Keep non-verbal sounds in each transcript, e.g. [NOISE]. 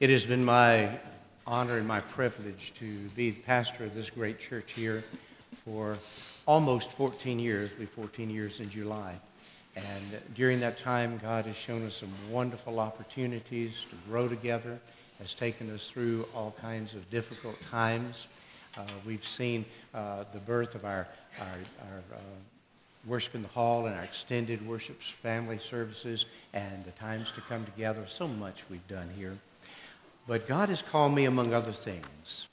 It has been my honor and my privilege to be the pastor of this great church here for almost 14 years. Be 14 years in July. And during that time, God has shown us some wonderful opportunities to grow together, has taken us through all kinds of difficult times. Uh, we've seen uh, the birth of our, our, our uh, worship in the hall and our extended worship family services and the times to come together. So much we've done here. But God has called me, among other things,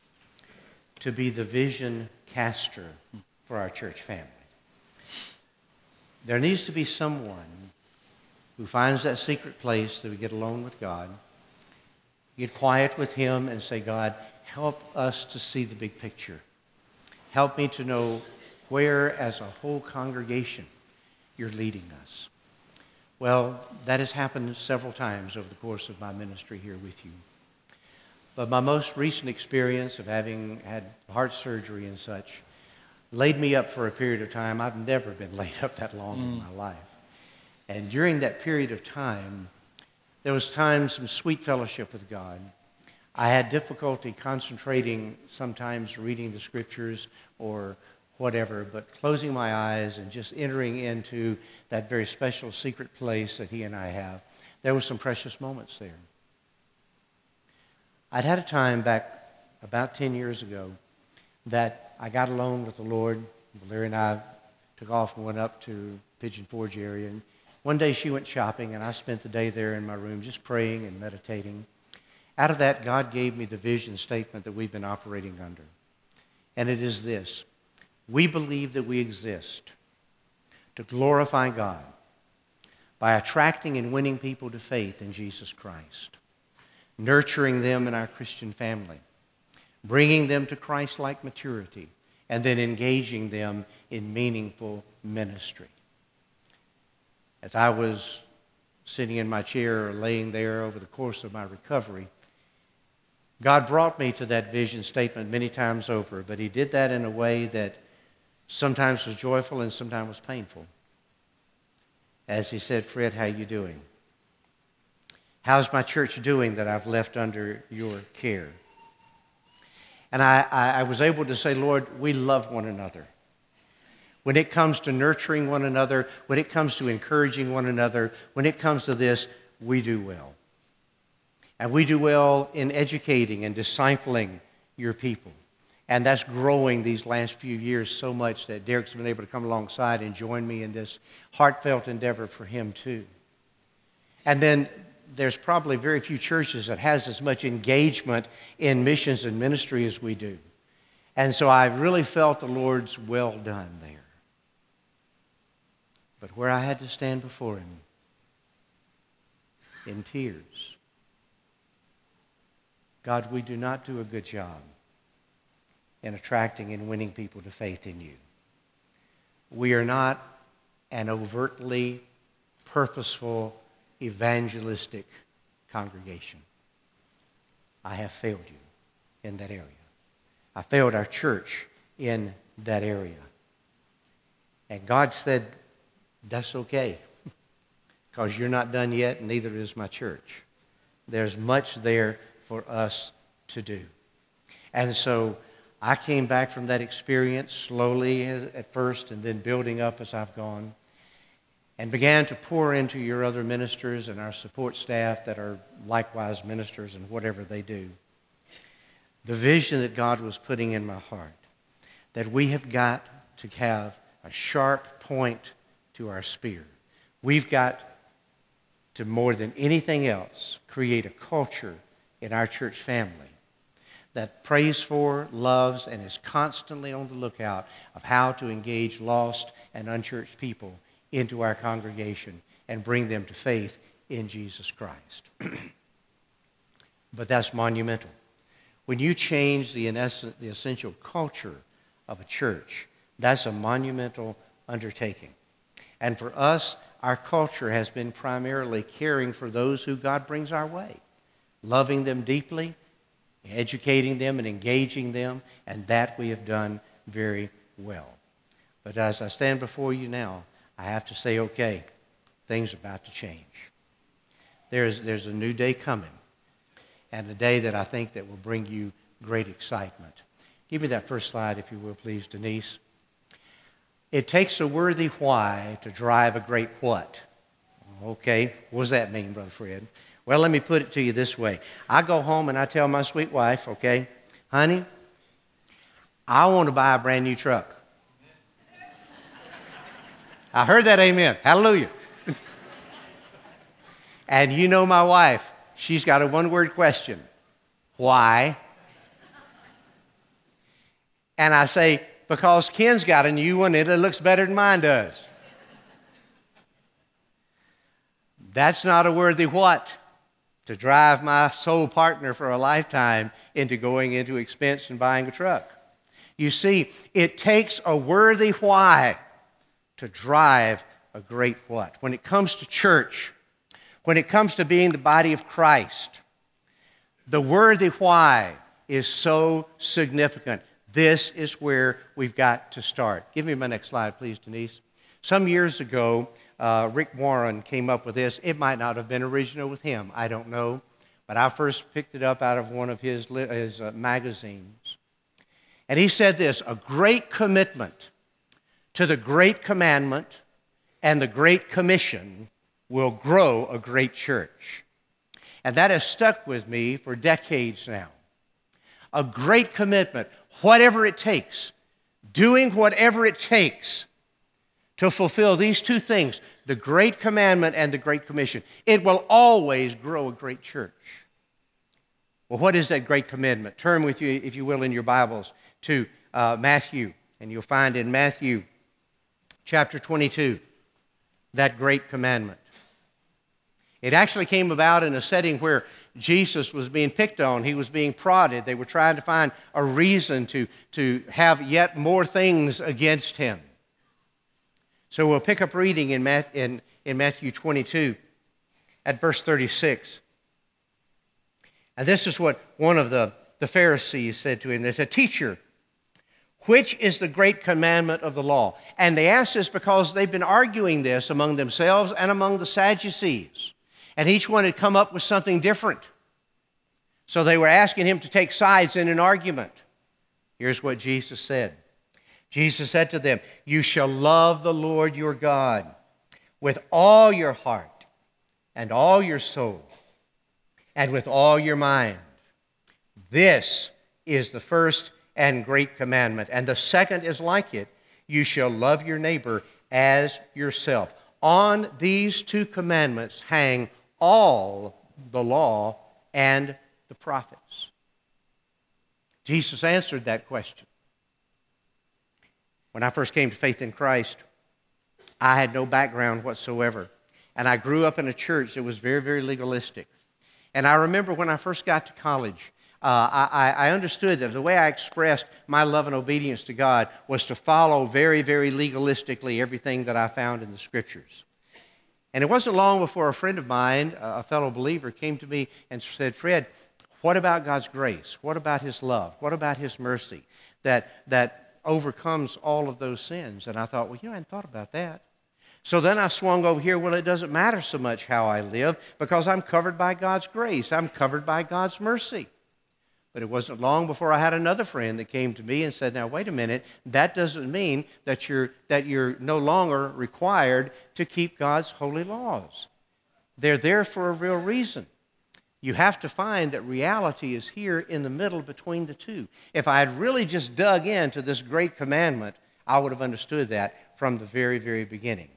to be the vision caster for our church family. There needs to be someone who finds that secret place that we get alone with God, get quiet with Him, and say, God, help us to see the big picture. Help me to know where, as a whole congregation, you're leading us. Well, that has happened several times over the course of my ministry here with you. But my most recent experience of having had heart surgery and such laid me up for a period of time. I've never been [LAUGHS] laid up that long mm. in my life. And during that period of time, there was times some sweet fellowship with God. I had difficulty concentrating sometimes reading the scriptures or whatever, but closing my eyes and just entering into that very special secret place that he and I have, there were some precious moments there. I'd had a time back about 10 years ago that I got alone with the Lord. Larry and I took off and went up to Pigeon Forge area. And one day she went shopping, and I spent the day there in my room just praying and meditating. Out of that, God gave me the vision statement that we've been operating under. And it is this We believe that we exist to glorify God by attracting and winning people to faith in Jesus Christ nurturing them in our Christian family, bringing them to Christ like maturity, and then engaging them in meaningful ministry. As I was sitting in my chair or laying there over the course of my recovery, God brought me to that vision statement many times over, but He did that in a way that sometimes was joyful and sometimes was painful. As He said, Fred, how you doing? How's my church doing that I've left under your care? And I, I, was able to say, Lord, we love one another. When it comes to nurturing one another, when it comes to encouraging one another, when it comes to this, we do well. And we do well in educating and discipling your people. And that's growing these last few years so much that Derek's been able to come alongside and join me in this heartfelt endeavor for him, too. And then there's probably very few churches that has as much engagement in missions and ministry as we do. And so I really felt the Lord's well done there. But where I had to stand before Him in tears, God, we do not do a good job in attracting and winning people to faith in you. We are not an overtly purposeful evangelistic congregation. I have failed you in that area. I failed our church in that area. And God said, That's okay, [LAUGHS] because you're not done yet, and neither is my church. There's much there for us to do. And so I came back from that experience slowly at first and then building up as I've gone and began to pour into your other ministers and our support staff that are likewise ministers in whatever they do. The vision that God was putting in my heart that we have got to have a sharp point to our spear. We've got to, more than anything else, create a culture in our church family that prays for, loves, and is constantly on the lookout of how to engage lost and unchurched people into our congregation and bring them to faith in Jesus Christ. [CLEARS THROAT] but that's monumental. When you change the, the essential culture of a church, that's a monumental undertaking. And for us, our culture has been primarily caring for those who God brings our way, loving them deeply, educating them, and engaging them, and that we have done very well. But as I stand before you now, I have to say, okay, things are about to change. There's, there's a new day coming. and a day that I think that will bring you great excitement. Give me that first slide, if you will, please, Denise. It takes a worthy why to drive a great what. Okay, what does that mean, Brother Fred? Well, let me put it to you this way. I go home and I tell my sweet wife, okay, honey, I want to buy a brand new truck. I heard that amen. Hallelujah. and you know my wife, she's got a one word question why? And I say, because Ken's got a new one it looks better than mine does. That's not a worthy what? To drive my soul partner for a lifetime into going into expense and buying a truck. You see, it takes a worthy why to drive a great what. When it comes to church, when it comes to being the body of Christ, the worthy why is so significant. This is where we've got to start. Give me my next slide, please, Denise. Some years ago, uh, Rick Warren came up with this. It might not have been original with him, I don't know. But I first picked it up out of one of his, his uh, magazines. And he said this a great commitment to the great commandment and the great commission will grow a great church. And that has stuck with me for decades now. A great commitment whatever it takes, doing whatever it takes to fulfill these two things the Great Commandment and the Great Commission. It will always grow a great church. Well, what is that Great Commandment? Turn with you, if you will, in your Bibles to uh, Matthew, and you'll find in Matthew chapter 22 that Great Commandment. It actually came about in a setting where Jesus was being picked on, he was being prodded. They were trying to find a reason to, to have yet more things against him. So we'll pick up reading in, in, in Matthew 22 at verse 36. And this is what one of the, the Pharisees said to him. They said, Teacher, which is the great commandment of the law? And they asked this because they've been arguing this among themselves and among the Sadducees and each one had come up with something different. So they were asking him to take sides in an argument. Here's what Jesus said Jesus said to them, You shall love the Lord your God with all your heart and all your soul and with all your mind. This is the first and great commandment. And the second is like it you shall love your neighbor as yourself. On these two commandments hang all the law and the prophets? Jesus answered that question. When I first came to faith in Christ, I had no background whatsoever. And I grew up in a church that was very, very legalistic. And I remember when I first got to college, uh, I, I, understood that the way I expressed my love and obedience to God was to follow very, very legalistically everything that I found in the Scriptures. And it wasn't long before a friend of mine, a fellow believer, came to me and said, Fred, what about God's grace? What about His love? What about His mercy that, that overcomes all of those sins? And I thought, well, you know, I hadn't thought about that. So then I swung over here, well, it doesn't matter so much how I live because I'm covered by God's grace, I'm covered by God's mercy. But it wasn't long before I had another friend that came to me and said, Now, wait a minute, that doesn't mean that you're, that you're no longer required to keep God's holy laws. They're there for a real reason. You have to find that reality is here in the middle between the two. If I had really just dug into this great commandment, I would have understood that from the very, very beginning.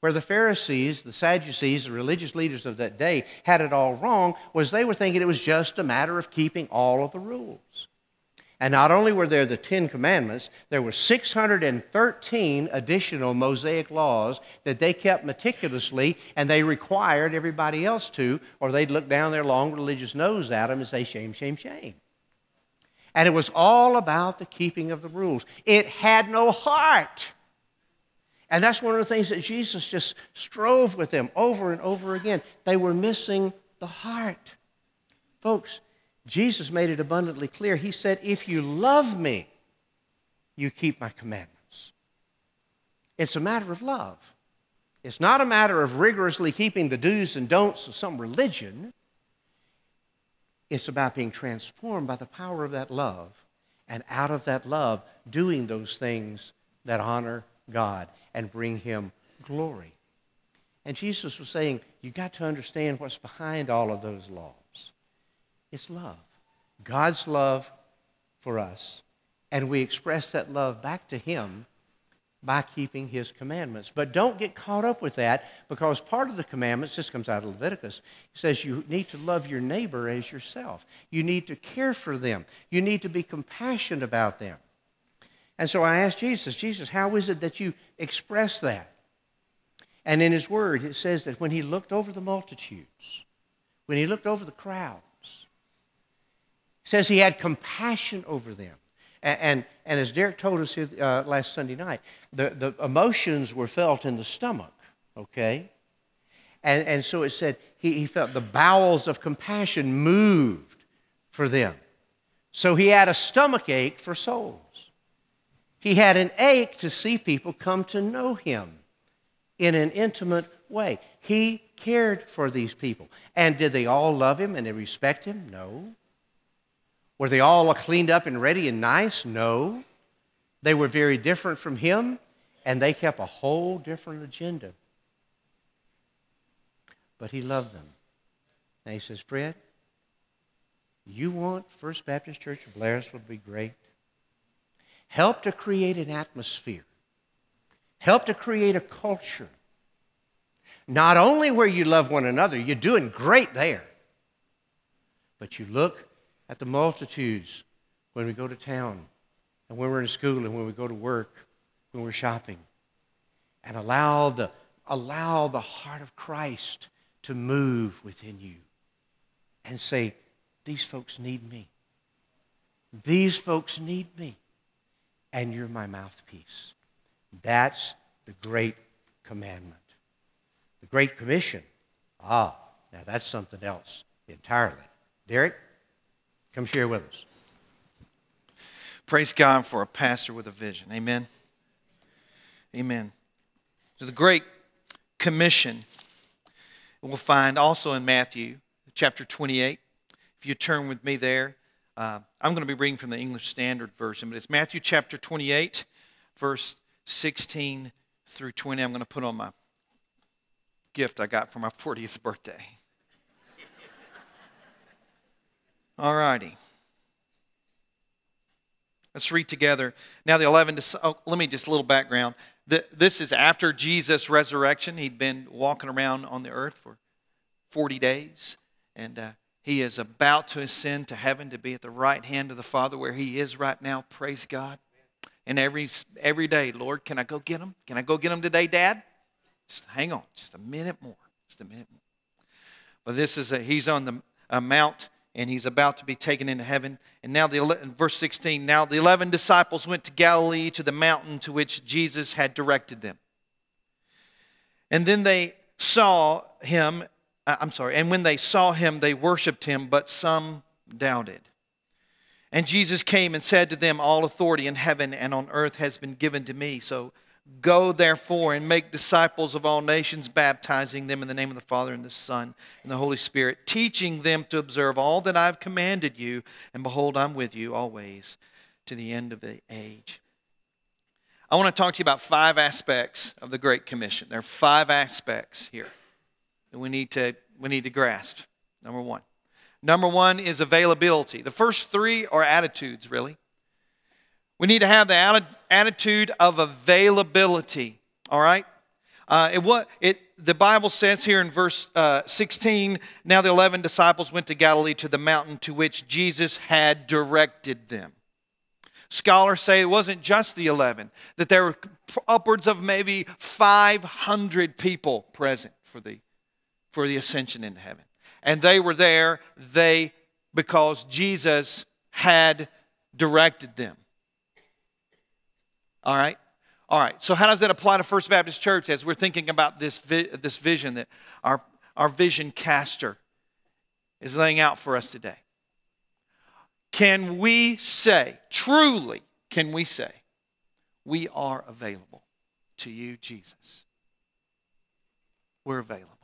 Where the Pharisees, the Sadducees, the religious leaders of that day had it all wrong was they were thinking it was just a matter of keeping all of the rules. And not only were there the Ten Commandments, there were 613 additional Mosaic laws that they kept meticulously, and they required everybody else to, or they'd look down their long religious nose at them and say, shame, shame, shame. And it was all about the keeping of the rules. It had no heart. And that's one of the things that Jesus just strove with them over and over again. They were missing the heart. Folks, Jesus made it abundantly clear. He said, If you love me, you keep my commandments. It's a matter of love. It's not a matter of rigorously keeping the do's and don'ts of some religion. It's about being transformed by the power of that love, and out of that love, doing those things that honor God and bring Him glory. And Jesus was saying, you got to understand what's behind all of those laws. It's love. God's love for us. And we express that love back to Him by keeping His commandments. But don't get caught up with that because part of the commandments, this comes out of Leviticus, says you need to love your neighbor as yourself. You need to care for them. You need to be compassionate about them. And so I asked Jesus, Jesus, how is it that you express that? And in his word, it says that when he looked over the multitudes, when he looked over the crowds, says he had compassion over them. And, and, and as Derek told us uh, last Sunday night, the, the emotions were felt in the stomach, okay? And, and so it said he, he felt the bowels of compassion moved for them. So he had a stomach ache for souls. He had an ache to see people come to know him in an intimate way. He cared for these people. And did they all love him and they respect him? No. Were they all cleaned up and ready and nice? No. They were very different from him, and they kept a whole different agenda. But he loved them. And he says, Fred, you want First Baptist Church of Blairsville to be great? Help to create an atmosphere. Help to create a culture. Not only where you love one another, you're doing great there, but you look at the multitudes when we go to town and when we're in school and when we go to work, when we're shopping, and allow the, allow the heart of Christ to move within you and say, These folks need me. These folks need me and you're my mouthpiece. That's the great commandment. The Great Commission. Ah, now that's something else entirely. Derek, come share with us. Praise God for a pastor with a vision. Amen. Amen. So the Great Commission we'll find also in Matthew chapter 28. If you turn with me there, uh, I'm going to be reading from the English Standard Version, but it's Matthew chapter 28, verse 16 through 20. I'm going to put on my gift I got for my 40th birthday. [LAUGHS] All righty. Let's read together. Now, the 11, oh, let me just a little background. This is after Jesus' resurrection. He'd been walking around on the earth for 40 days. And uh, he is about to ascend to heaven to be at the right hand of the Father where he is right now. Praise God. And every, every day, Lord, can I go get him? Can I go get him today, Dad? Just hang on, just a minute more. Just a minute more. But this is a, he's on the a mount and he's about to be taken into heaven. And now the verse 16, now the 11 disciples went to Galilee to the mountain to which Jesus had directed them. And then they saw him Uh, I'm sorry, and when they saw him, they worshiped him, but some doubted. And Jesus came and said to them, All authority in heaven and on earth has been given to me. So go therefore and make disciples of all nations, baptizing them in the name of the Father and the Son and the Holy Spirit, teaching them to observe all that I've commanded you. And behold, I'm with you always to the end of the age. I want to talk to you about five aspects of the Great Commission. There are five aspects here that we need to, we need to grasp. Number one. Number one is availability. The first three are attitudes, really. We need to have the attitude of availability, all right? Uh, it, what, it, the Bible says here in verse uh, 16 now the 11 disciples went to Galilee to the mountain to which Jesus had directed them. Scholars say it wasn't just the 11, that there were upwards of maybe 500 people present for the for the ascension into heaven. And they were there, they because Jesus had directed them. All right? All right. So how does that apply to First Baptist Church as we're thinking about this vi- this vision that our our vision caster is laying out for us today? Can we say, truly, can we say, we are available to you, Jesus? We're available.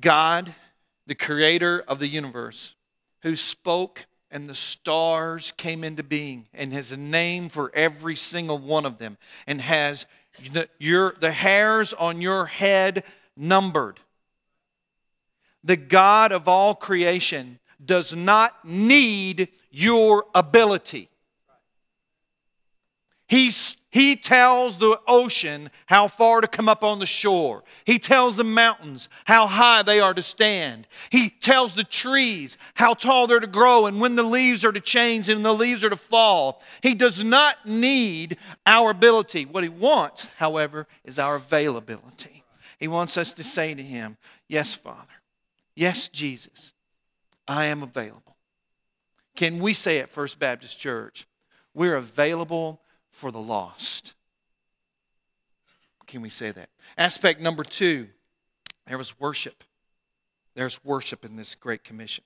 God the creator of the universe, who spoke and the stars came into being and has a name for every single one of them and has the, your, the hairs on your head numbered. The God of all creation does not need your ability. He's, he tells the ocean how far to come up on the shore. He tells the mountains how high they are to stand. He tells the trees how tall they're to grow and when the leaves are to change and the leaves are to fall. He does not need our ability. What he wants, however, is our availability. He wants us to say to him, Yes, Father. Yes, Jesus. I am available. Can we say at First Baptist Church, we're available for the lost. Can we say that? Aspect number two there was worship. There's worship in this great commission.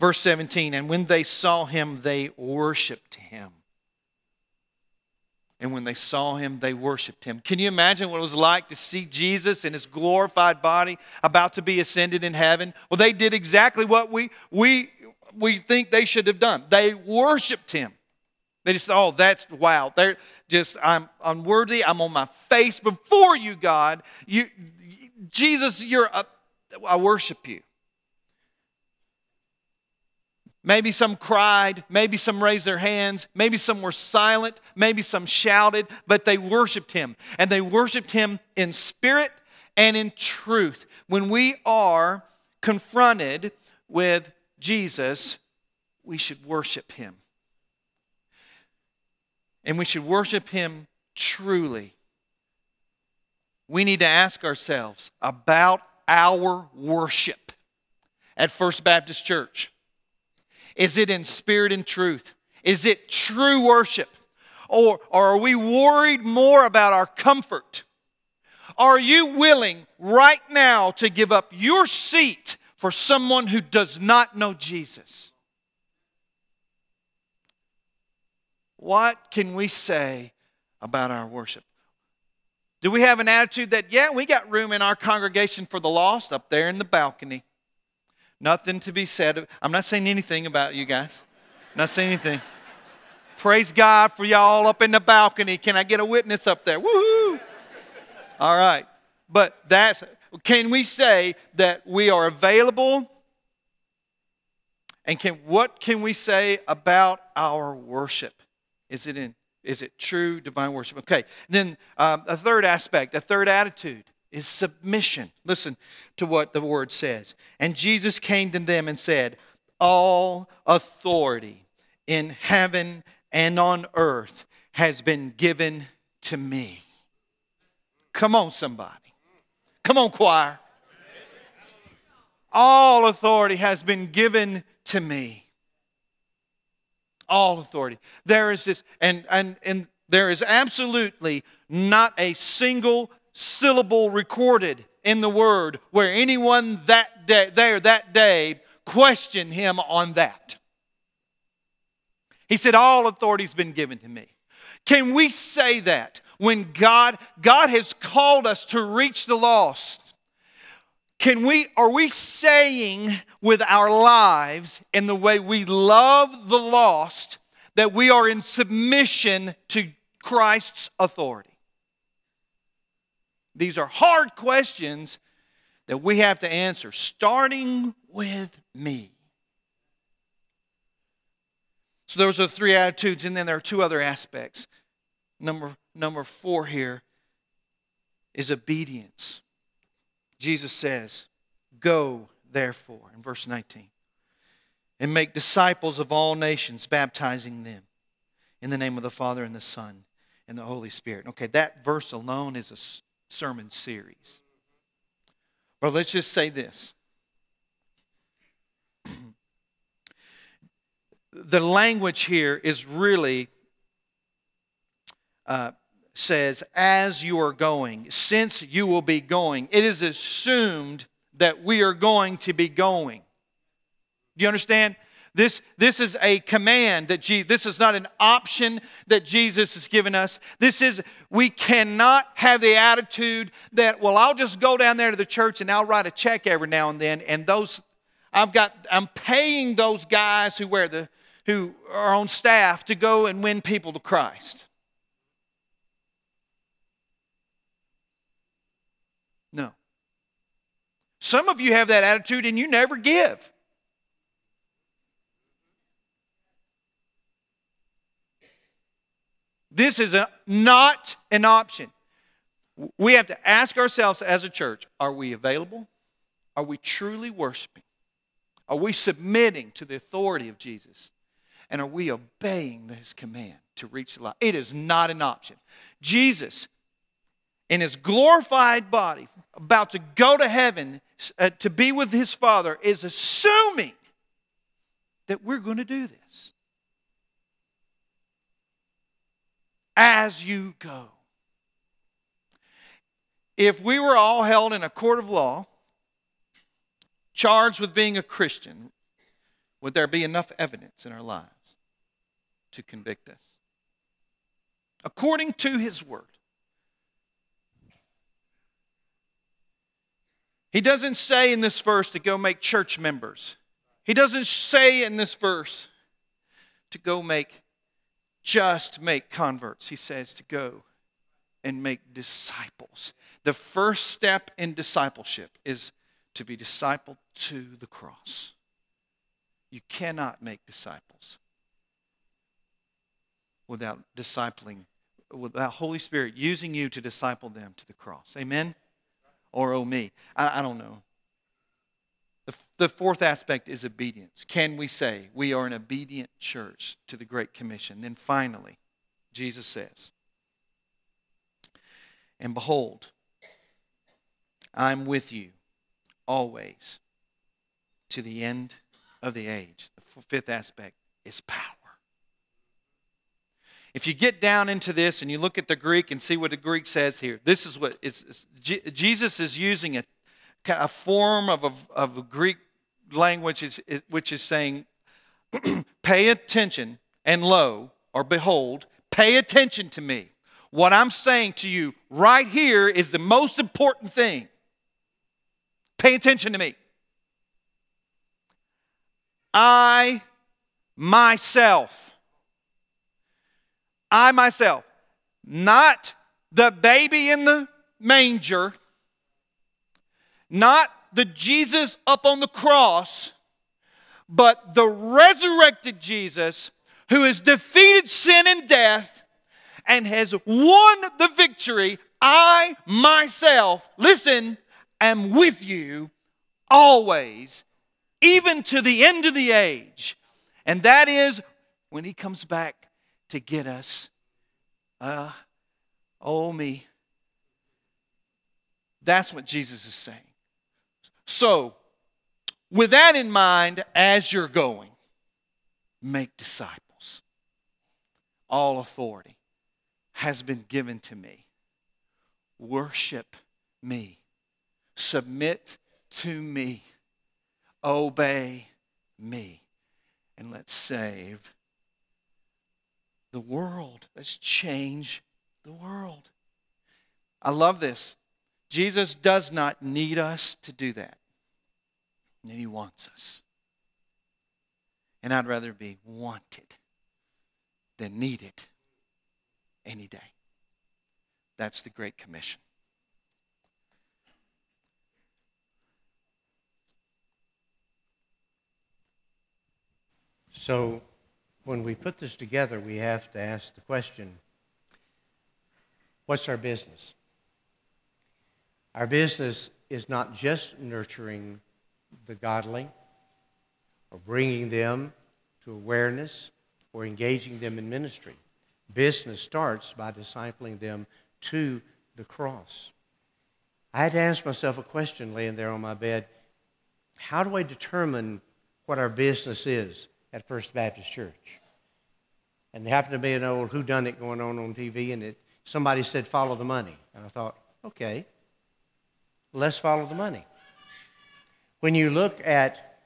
Verse 17, and when they saw him, they worshiped him. And when they saw him, they worshiped him. Can you imagine what it was like to see Jesus in his glorified body about to be ascended in heaven? Well, they did exactly what we, we, we think they should have done. They worshiped him. They just, oh, that's wow. They're just, I'm unworthy. I'm on my face before you, God. You, Jesus, you're, I worship you. Maybe some cried, maybe some raised their hands, maybe some were silent, maybe some shouted, but they worshiped him. And they worshiped him in spirit and in truth. When we are confronted with Jesus, we should worship him and we should worship Him truly. We need to ask ourselves about our worship at First Baptist Church. Is it in spirit and truth? Is it true worship? Or, or are we worried more about our comfort? Are you willing right now to give up your seat for someone who does not know Jesus? What can we say about our worship? Do we have an attitude that, yeah, we got room in our congregation for the lost up there in the balcony? Nothing to be said. I'm not saying anything about you guys. not saying anything. Praise God for y'all up in the balcony. Can I get a witness up there? Woohoo! All right. But that's, can we say that we are available? And can, what can we say about our worship? Is it in? Is it true divine worship? Okay. Then um, a third aspect, a third attitude is submission. Listen to what the word says. And Jesus came to them and said, All authority in heaven and on earth has been given to me. Come on, somebody. Come on, choir. All authority has been given to me all authority. There is this, and, and, and there is absolutely not a single syllable recorded in the word where anyone that day, there that day questioned him on that. He said, All authority's been given to me. Can we say that when God, God has called us to reach the lost? Can we, are we saying with our lives in the way we love the lost that we are in submission to Christ's authority? These are hard questions that we have to answer, starting with me. So those are the three attitudes, and then there are two other aspects. Number, number four here is obedience. Jesus says, Go, therefore, in verse 19, and make disciples of all nations, baptizing them in the name of the Father and the Son and the Holy Spirit. Okay, that verse alone is a sermon series. But let's just say this. [CLEARS THROAT] the language here is really uh, says, as you are going, since you will be going, it is assumed that we are going to be going. Do you understand? This, this is a command that Jesus, this is not an option that Jesus has given us. This is, we cannot have the attitude that, well, I'll just go down there to the church and I'll write a check every now and then, and those, I've got, I'm paying those guys who wear the, who are on staff to go and win people to Christ. No. Some of you have that attitude and you never give. This is a, not an option. We have to ask ourselves as a church are we available? Are we truly worshiping? Are we submitting to the authority of Jesus? And are we obeying his command to reach the light? It is not an option. Jesus, in his glorified body, about to go to heaven uh, to be with his Father, is assuming that we're going to do this. As you go. If we were all held in a court of law, charged with being a Christian, would there be enough evidence in our lives to convict us? According to his word. He doesn't say in this verse to go make church members. He doesn't say in this verse to go make just make converts. He says to go and make disciples. The first step in discipleship is to be discipled to the cross. You cannot make disciples without discipling, without Holy Spirit using you to disciple them to the cross. Amen? Or oh me. I, I don't know. The, the fourth aspect is obedience. Can we say we are an obedient church to the Great Commission? Then finally, Jesus says, And behold, I'm with you always to the end of the age. The fifth aspect is power. If you get down into this and you look at the Greek and see what the Greek says here, this is what is, Jesus is using a, a form of a, of a Greek language which is saying, [CLEARS THROAT] pay attention and lo, or behold, pay attention to me. What I'm saying to you right here is the most important thing. Pay attention to me. I myself, I myself, not the baby in the manger, not the Jesus up on the cross, but the resurrected Jesus who has defeated sin and death and has won the victory. I myself, listen, am with you always, even to the end of the age. And that is when he comes back to get us. Uh, oh, me. That's what Jesus is saying. So, with that in mind, as you're going, make disciples. All authority has been given to me. Worship me. Submit to me. Obey me. And let's save the world. Let's change the world. I love this. Jesus does not need us to do that. And he wants us. And I'd rather be wanted than needed any day. That's the Great Commission. So when we put this together, we have to ask the question what's our business? Our business is not just nurturing the godly or bringing them to awareness or engaging them in ministry. Business starts by discipling them to the cross. I had to ask myself a question laying there on my bed. How do I determine what our business is? at First Baptist Church. And there happened to be an old who done it going on on TV, and it, somebody said, follow the money. And I thought, okay, let's follow the money. When you look at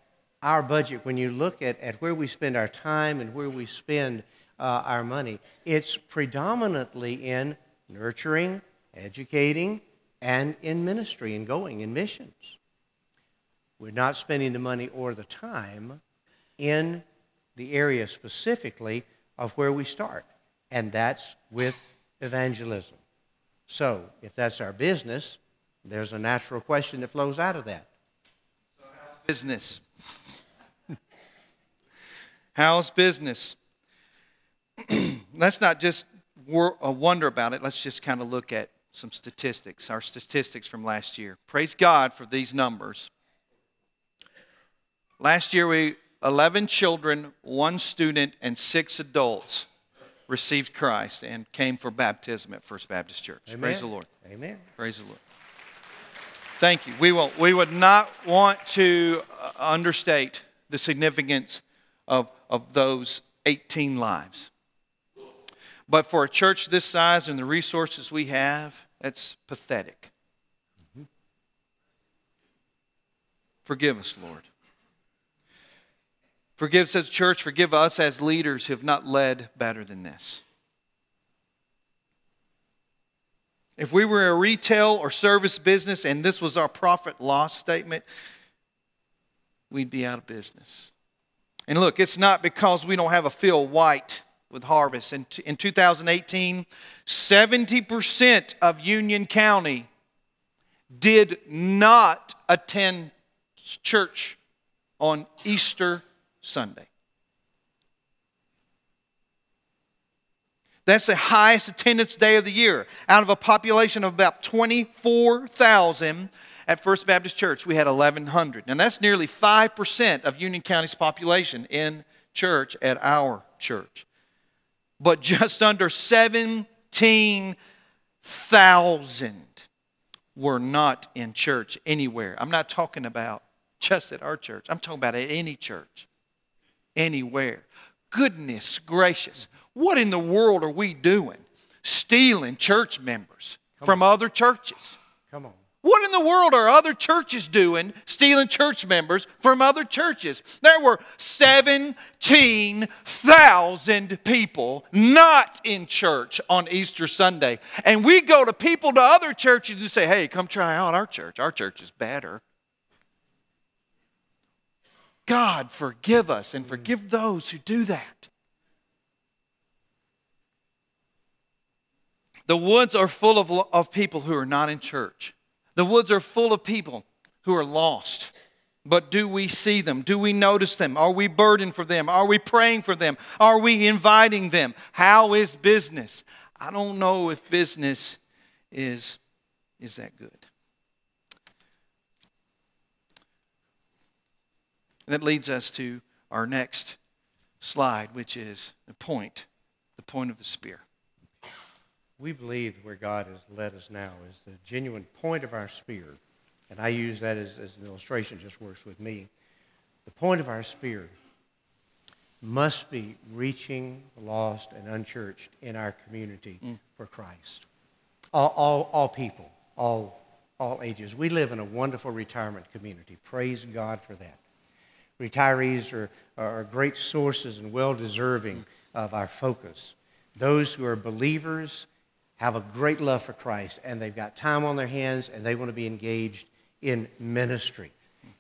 our budget, when you look at, at where we spend our time and where we spend uh, our money, it's predominantly in nurturing, educating, and in ministry and going in missions. We're not spending the money or the time in the area specifically of where we start, and that's with evangelism. So, if that's our business, there's a natural question that flows out of that. Business. How's business? [LAUGHS] [CLEARS THROAT] Let's not just uh, wonder about it. Let's just kind of look at some statistics, our statistics from last year. Praise God for these numbers. Last year, we 11 children, one student, and six adults received Christ and came for baptism at First Baptist Church. Amen. Praise the Lord. Amen. Praise the Lord. Thank you. We, will, we would not want to uh, understate the significance of, of those 18 lives. But for a church this size and the resources we have, that's pathetic. Forgive us, Lord. Forgive us as church, forgive us as leaders who have not led better than this. If we were a retail or service business and this was our profit loss statement, we'd be out of business. And look, it's not because we don't have a field white with harvest. In, in 2018, 70% of Union County did not attend church on Easter Sunday. That's the highest attendance day of the year. Out of a population of about 24,000 at First Baptist Church, we had 1,100. And that's nearly 5% of Union County's population in church at our church. But just under 17,000 were not in church anywhere. I'm not talking about just at our church, I'm talking about at any church, anywhere. Goodness gracious. What in the world are we doing? Stealing church members Come from other churches. Come on. What in the world are other churches doing stealing church members from other churches? There were 17,000 people not in church on Easter Sunday. And we go to people to other churches and say, hey, come try out our church. Our church is better. God, forgive us and forgive those who do that. The woods are full of, of people who are not in church. The woods are full of people who are lost. But do we see them? Do we notice them? Are we burdened for them? Are we praying for them? Are we inviting them? How is business? I don't know if business is, is that good. And that leads us to our next slide, which is the point, the point of the spear. We believe where God has led us now is the genuine point of our spear. And I use that as, as an illustration, just works with me. The point of our spear must be reaching the lost and unchurched in our community mm. for Christ. All, all, all people, all, all ages. We live in a wonderful retirement community. Praise God for that. Retirees are, are great sources and well deserving of our focus. Those who are believers have a great love for Christ and they've got time on their hands and they want to be engaged in ministry.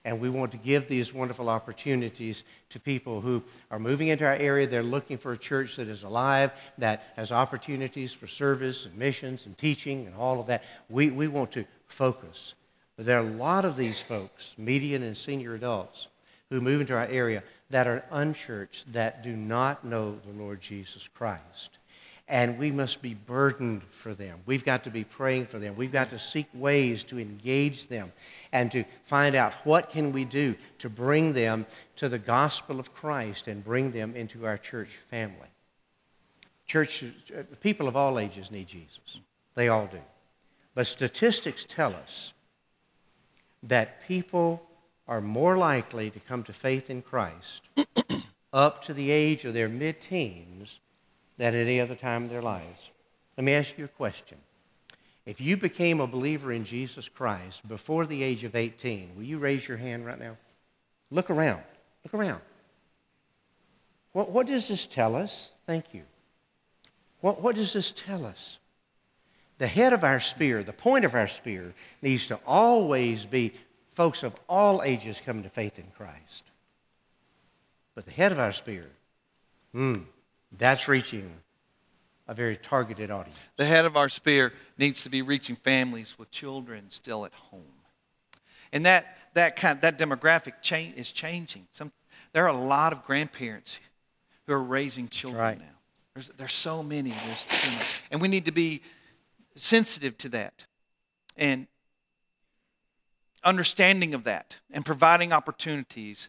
And we want to give these wonderful opportunities to people who are moving into our area. They're looking for a church that is alive, that has opportunities for service and missions and teaching and all of that. We, we want to focus. But there are a lot of these folks, median and senior adults, who move into our area that are unchurched, that do not know the Lord Jesus Christ and we must be burdened for them. We've got to be praying for them. We've got to seek ways to engage them and to find out what can we do to bring them to the gospel of Christ and bring them into our church family. Church uh, people of all ages need Jesus. They all do. But statistics tell us that people are more likely to come to faith in Christ [CLEARS THROAT] up to the age of their mid-teens than at any other time in their lives. Let me ask you a question. If you became a believer in Jesus Christ before the age of 18, will you raise your hand right now? Look around. Look around. What, what does this tell us? Thank you. What, what does this tell us? The head of our spear, the point of our spear, needs to always be folks of all ages coming to faith in Christ. But the head of our spear, hmm, that's reaching a very targeted audience. The head of our spear needs to be reaching families with children still at home. And that, that, kind, that demographic change is changing. Some, there are a lot of grandparents who are raising children right. now. There's, there's so many. There's. And we need to be sensitive to that and understanding of that and providing opportunities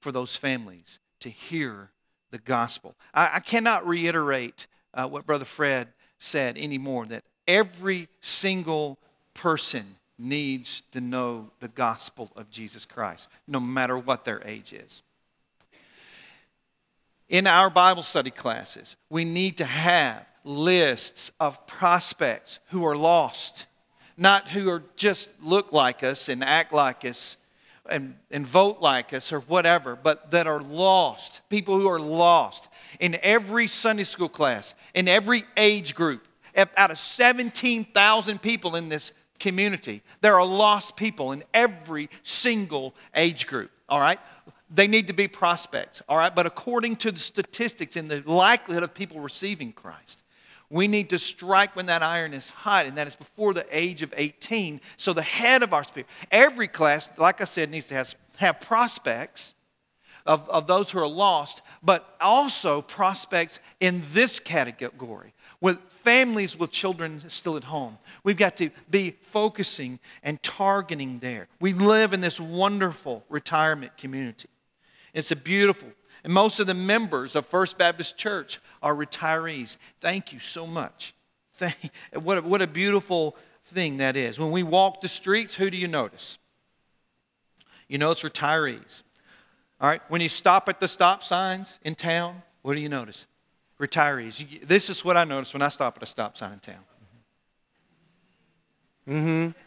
for those families to hear the gospel. I, I cannot reiterate uh, what Brother Fred said anymore that every single person needs to know the gospel of Jesus Christ, no matter what their age is. In our Bible study classes, we need to have lists of prospects who are lost, not who are just look like us and act like us and, and vote like us or whatever, but that are lost, people who are lost. In every Sunday school class, in every age group, out of 17,000 people in this community, there are lost people in every single age group, all right? They need to be prospects, all right? But according to the statistics and the likelihood of people receiving Christ, we need to strike when that iron is hot, and that is before the age of 18. So, the head of our spirit, every class, like I said, needs to have, have prospects of, of those who are lost, but also prospects in this category with families with children still at home. We've got to be focusing and targeting there. We live in this wonderful retirement community. It's a beautiful, and most of the members of First Baptist Church are retirees. Thank you so much. Thank, what, a, what a beautiful thing that is. When we walk the streets, who do you notice? You notice retirees. All right, when you stop at the stop signs in town, what do you notice? Retirees. This is what I notice when I stop at a stop sign in town. Mm hmm.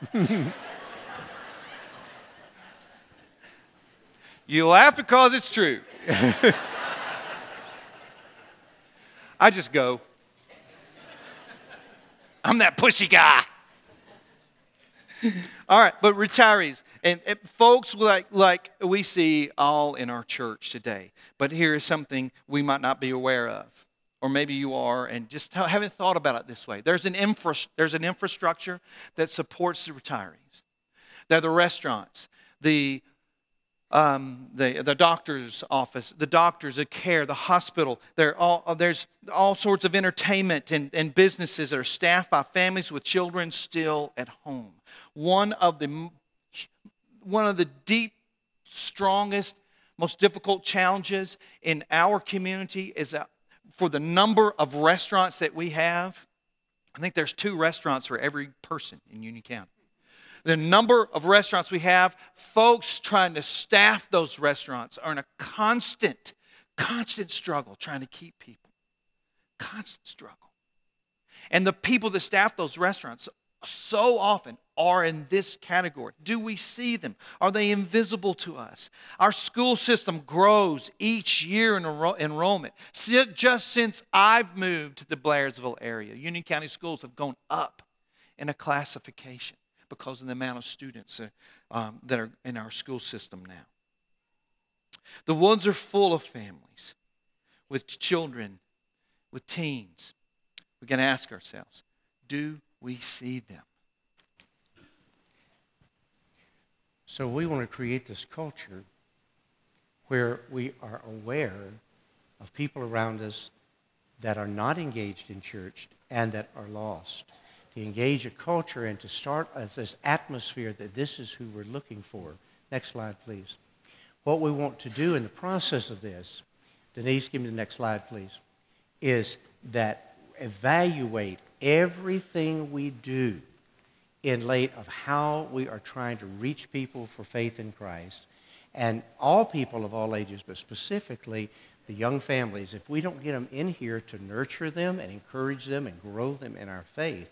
[LAUGHS] you laugh because it's true. [LAUGHS] I just go. I'm that pushy guy. [LAUGHS] all right, but retirees and, and, folks like like we see all in our church today. But here is something we might not be aware of or maybe you are and just haven't thought about it this way. There's an, infra, there's an infrastructure that supports the retirees. There are the restaurants, the, um, the, the doctor's office, the doctors, the care, the hospital. There all, uh, there's all sorts of entertainment and, and businesses that are staffed by families with children still at home. One of the, one of the deep, strongest, most difficult challenges in our community is that for the number of restaurants that we have, I think there's two restaurants for every person in Union County. The number of restaurants we have, folks trying to staff those restaurants are in a constant, constant struggle trying to keep people. Constant struggle. And the people that staff those restaurants so often are in this category. Do we see them? Are they invisible to us? Our school system grows each year in enrollment. Just since I've moved to the Blairsville area, Union County schools have gone up in a classification because of the amount of students um, that are in our school system now. The woods are full of families with children, with teens. We can ask ourselves do we see them? So we want to create this culture where we are aware of people around us that are not engaged in church and that are lost. To engage a culture and to start this atmosphere that this is who we're looking for. Next slide, please. What we want to do in the process of this, Denise, give me the next slide, please, is that evaluate everything we do in light of how we are trying to reach people for faith in Christ. And all people of all ages, but specifically the young families, if we don't get them in here to nurture them and encourage them and grow them in our faith,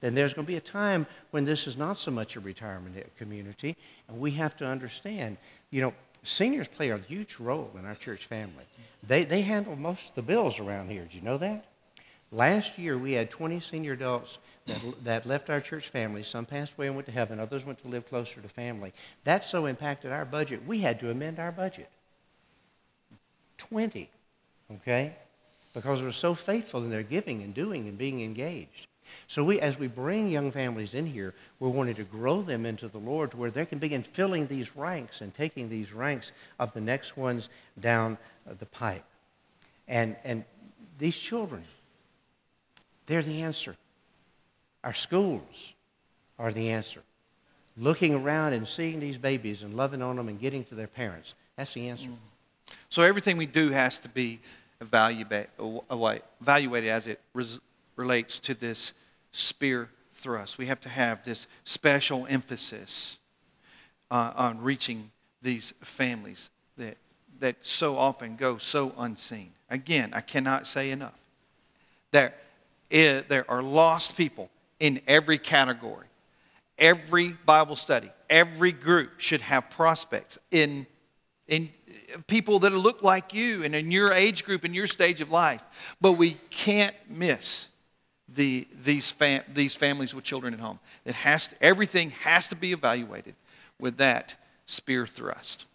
then there's going to be a time when this is not so much a retirement community. And we have to understand, you know, Seniors play a huge role in our church family. They, they handle most of the bills around here. Did you know that? Last year, we had 20 senior adults that, that left our church family. Some passed away and went to heaven. Others went to live closer to family. That so impacted our budget, we had to amend our budget. 20, okay? Because we're so faithful in their giving and doing and being engaged. So we, as we bring young families in here, we're wanting to grow them into the Lord to where they can begin filling these ranks and taking these ranks of the next ones down the pipe. And, and these children, they're the answer. Our schools are the answer. Looking around and seeing these babies and loving on them and getting to their parents, that's the answer. So everything we do has to be evaluated, evaluated as it res- relates to this spear thrust. We have to have this special emphasis uh, on reaching these families that, that so often go so unseen. Again, I cannot say enough. There, is, there are lost people in every category. Every Bible study, every group should have prospects in, in people that look like you and in your age group and your stage of life. But we can't miss the, these, fam- these families with children at home. It has to, everything has to be evaluated with that spear thrust.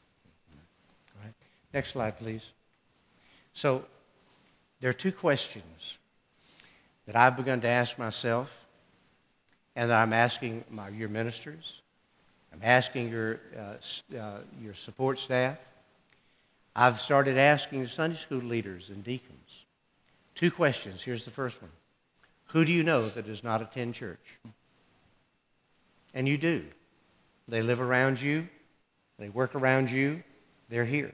Next slide, please. So there are two questions that I've begun to ask myself and I'm asking my, your ministers. I'm asking your, uh, uh, your support staff. I've started asking the Sunday school leaders and deacons. Two questions. Here's the first one who do you know that does not attend church? And you do. They live around you, they work around you, they're here.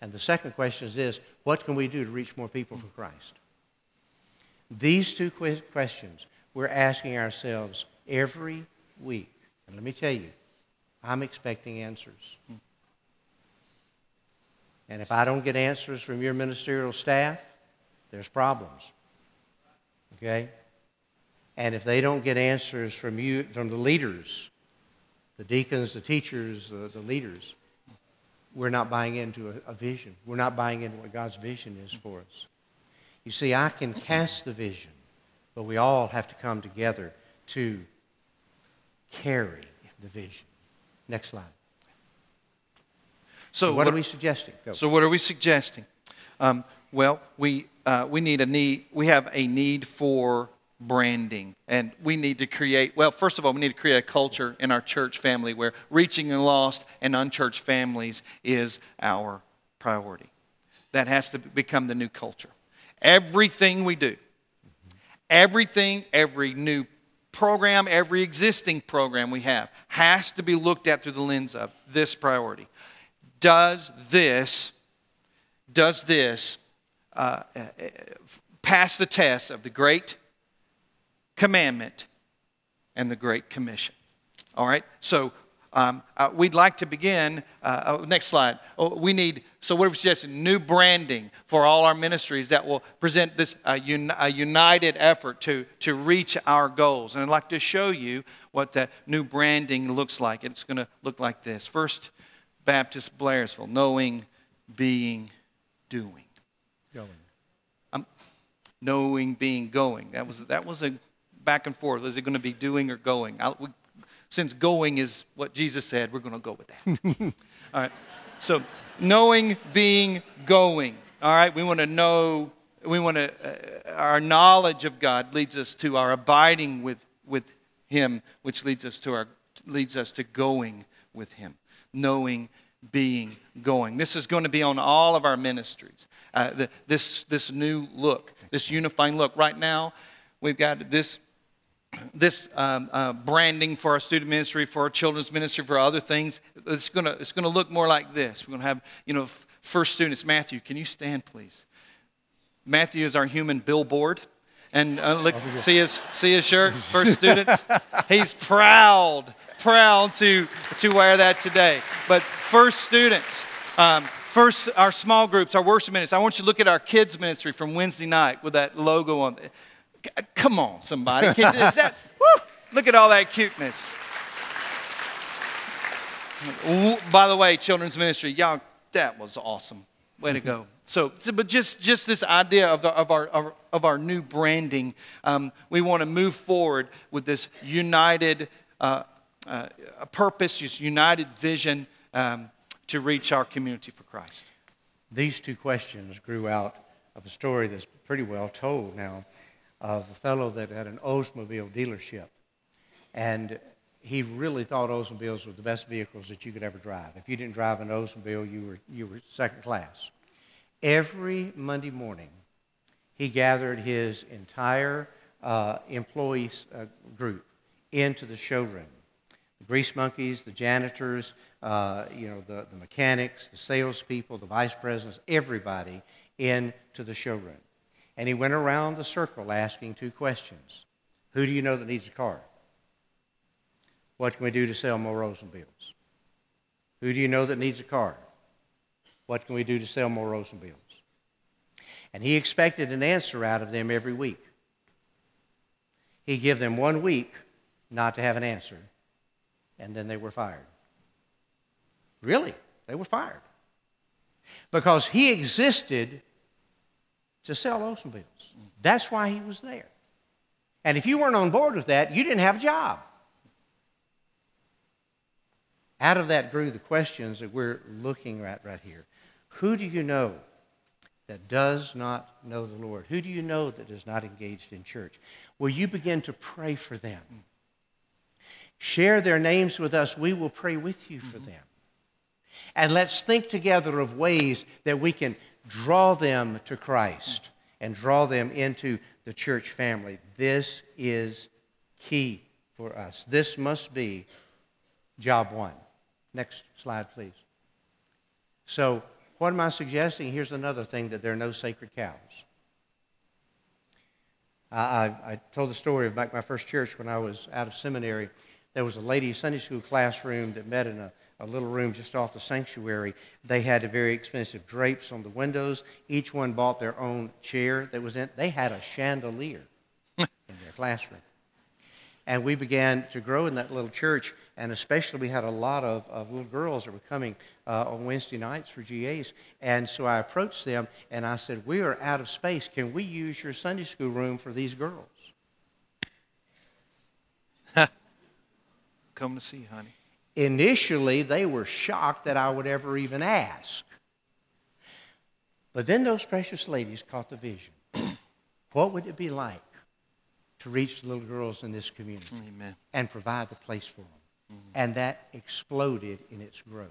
And the second question is this what can we do to reach more people for Christ? These two questions we're asking ourselves every week. And let me tell you, I'm expecting answers. And if I don't get answers from your ministerial staff, there's problems. Okay? And if they don't get answers from you, from the leaders, the deacons, the teachers, uh, the leaders, we're not buying into a, a vision. We're not buying into what God's vision is for us. You see, I can cast the vision, but we all have to come together to carry the vision. Next slide. So, what, what, are we suggesting? Go. So, what are we suggesting? Um, well, we uh, we need a need. We have a need for branding, and we need to create. Well, first of all, we need to create a culture in our church family where reaching the lost and unchurched families is our priority. That has to become the new culture. Everything we do, everything, every new program, every existing program we have has to be looked at through the lens of this priority. Does this, does this uh, uh, pass the test of the great commandment and the great commission. All right? So um, uh, we'd like to begin. Uh, oh, next slide. Oh, we need, so what are we suggesting? New branding for all our ministries that will present this uh, un, a united effort to, to reach our goals. And I'd like to show you what that new branding looks like. It's going to look like this First Baptist Blairsville, knowing, being, doing. Going. Um, knowing, being, going. That was, that was a back and forth. Is it going to be doing or going? We, since going is what Jesus said, we're going to go with that. [LAUGHS] All right. So, knowing, being, going. All right. We want to know. We want to. Uh, our knowledge of God leads us to our abiding with with Him, which leads us to our leads us to going with Him. Knowing, being, going. This is going to be on all of our ministries uh, the, this, this new look, this unifying look. Right now, we've got this, this um, uh, branding for our student ministry, for our children's ministry, for other things. It's going to it's gonna look more like this. We're going to have, you know, first students. Matthew, can you stand, please? Matthew is our human billboard. And uh, look, see his, see his shirt, [LAUGHS] first student? He's proud, proud to, to wear that today. But first students, um, First, our small groups, our worship minutes. I want you to look at our kids' ministry from Wednesday night with that logo on. Come on, somebody. Can, is that, woo, look at all that cuteness. By the way, children's ministry, y'all, that was awesome. Way to go. So, but just, just this idea of, the, of, our, of, of, our new branding, um, we want to move forward with this united uh, uh, purpose, this united vision um, to reach our community for Christ. These two questions grew out of a story that's pretty well told now of a fellow that had an Oldsmobile dealership. And he really thought Oldsmobiles were the best vehicles that you could ever drive. If you didn't drive an Oldsmobile, you were, you were second class. Every Monday morning, he gathered his entire uh, employees uh, group into the showroom. The grease monkeys, the janitors, uh, you know, the, the mechanics, the salespeople, the vice presidents, everybody into the showroom. And he went around the circle asking two questions. Who do you know that needs a car? What can we do to sell more Oldsmobiles? Who do you know that needs a car? What can we do to sell more Oldsmobiles? And he expected an answer out of them every week. He'd give them one week not to have an answer, and then they were fired. Really, they were fired. Because he existed to sell Oldsmobiles. That's why he was there. And if you weren't on board with that, you didn't have a job. Out of that grew the questions that we're looking at right here. Who do you know that does not know the Lord? Who do you know that is not engaged in church? Will you begin to pray for them? Share their names with us. We will pray with you for mm-hmm. them. And let's think together of ways that we can draw them to Christ and draw them into the church family. This is key for us. This must be job one. Next slide, please. So, what am I suggesting? Here's another thing that there are no sacred cows. I, I, I told the story of back my first church when I was out of seminary. There was a lady Sunday school classroom that met in a, a little room just off the sanctuary. They had very expensive drapes on the windows. Each one bought their own chair that was in. They had a chandelier [LAUGHS] in their classroom. And we began to grow in that little church, and especially we had a lot of, of little girls that were coming uh, on Wednesday nights for GAs. And so I approached them and I said, We are out of space. Can we use your Sunday school room for these girls? [LAUGHS] Come to see, honey. Initially, they were shocked that I would ever even ask. But then those precious ladies caught the vision. [CLEARS THROAT] what would it be like to reach the little girls in this community Amen. and provide the place for them. Mm-hmm. And that exploded in its growth.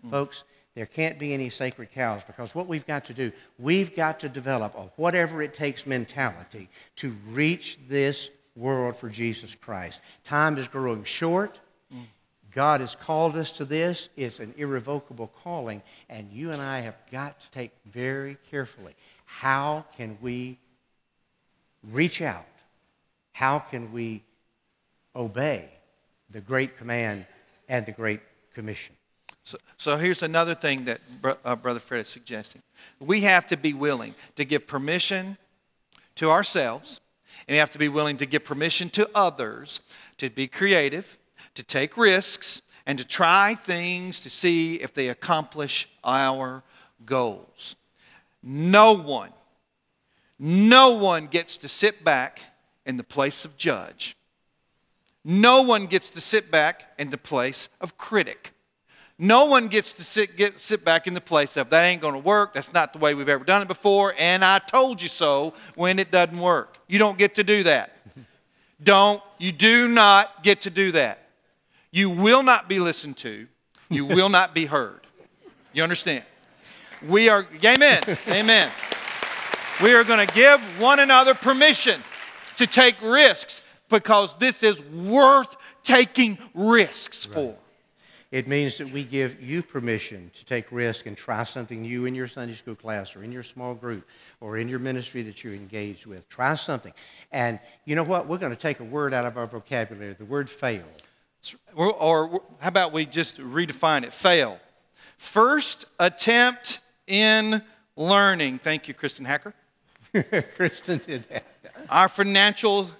Mm-hmm. Folks, there can't be any sacred cows because what we've got to do, we've got to develop a whatever it takes mentality to reach this world for Jesus Christ. Time is growing short. God has called us to this. It's an irrevocable calling, and you and I have got to take very carefully how can we reach out how can we obey the great command and the great commission? So, so here's another thing that uh, Brother Fred is suggesting. We have to be willing to give permission to ourselves, and we have to be willing to give permission to others to be creative, to take risks, and to try things to see if they accomplish our goals. No one, no one gets to sit back in the place of judge. No one gets to sit back in the place of critic. No one gets to sit, get, sit back in the place of that ain't going to work. That's not the way we've ever done it before. And I told you so when it doesn't work. You don't get to do that. [LAUGHS] don't, you do not get to do that. You will not be listened to. You will not be heard. You understand? We are, amen, amen. We are going to give one another permission to take risks because this is worth taking risks right. for. It means that we give you permission to take risk and try something new in your Sunday school class or in your small group or in your ministry that you're engaged with. Try something. And you know what? We're going to take a word out of our vocabulary, the word fail. Or, or how about we just redefine it? Fail. First attempt in learning. Thank you, Kristen Hacker. [LAUGHS] Kristen did that our financial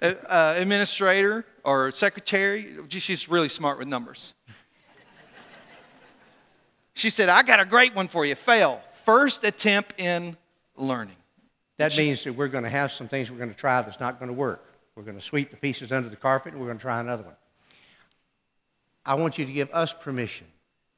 uh, uh, administrator or secretary, she's really smart with numbers. She said, I got a great one for you. Fail. First attempt in learning. That means that we're going to have some things we're going to try that's not going to work. We're going to sweep the pieces under the carpet and we're going to try another one. I want you to give us permission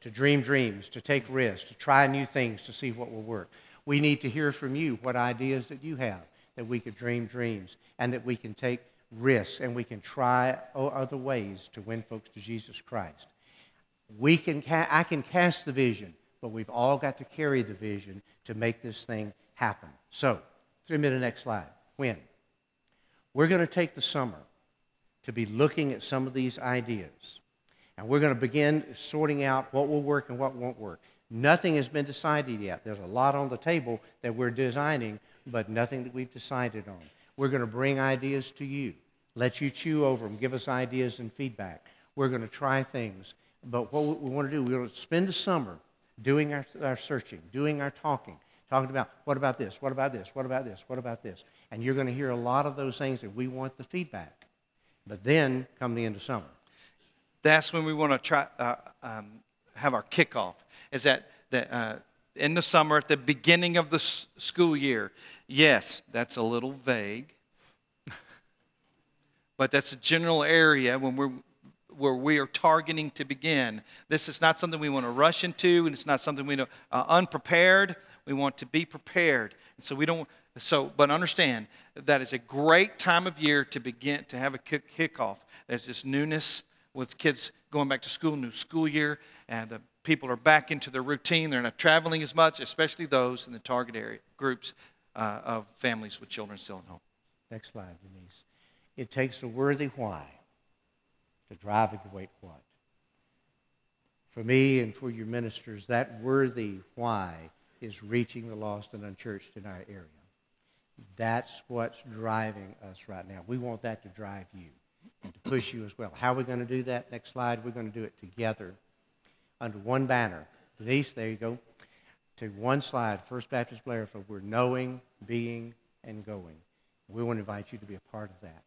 to dream dreams, to take risks, to try new things to see what will work. We need to hear from you what ideas that you have that we could dream dreams and that we can take risks and we can try other ways to win folks to Jesus Christ. We can ca- I can cast the vision, but we've all got to carry the vision to make this thing happen. So, three the next slide. When? We're going to take the summer to be looking at some of these ideas. And we're going to begin sorting out what will work and what won't work. Nothing has been decided yet. There's a lot on the table that we're designing, but nothing that we've decided on. We're going to bring ideas to you, let you chew over them, give us ideas and feedback. We're going to try things. But what we want to do, we're going to spend the summer doing our, our searching, doing our talking, talking about what about this, what about this, what about this, what about this. And you're going to hear a lot of those things that we want the feedback. But then come the end of summer. That's when we want to try uh, um, have our kickoff. Is that the, uh, in the summer at the beginning of the s- school year? Yes, that's a little vague, [LAUGHS] but that's a general area when we're where we are targeting to begin. This is not something we want to rush into, and it's not something we know uh, unprepared. We want to be prepared, and so we don't. So, but understand that is a great time of year to begin to have a kick, kickoff. There's this newness with kids going back to school, new school year, and the people are back into their routine. They're not traveling as much, especially those in the target area groups uh, of families with children still at home. Next slide, Denise. It takes a worthy why to drive a great what. For me and for your ministers, that worthy why is reaching the lost and unchurched in our area. That's what's driving us right now. We want that to drive you and to push you as well. How are we going to do that? Next slide. We're going to do it together under one banner. Denise, there you go. To one slide, First Baptist Blairsville. We're knowing, being, and going. We want to invite you to be a part of that.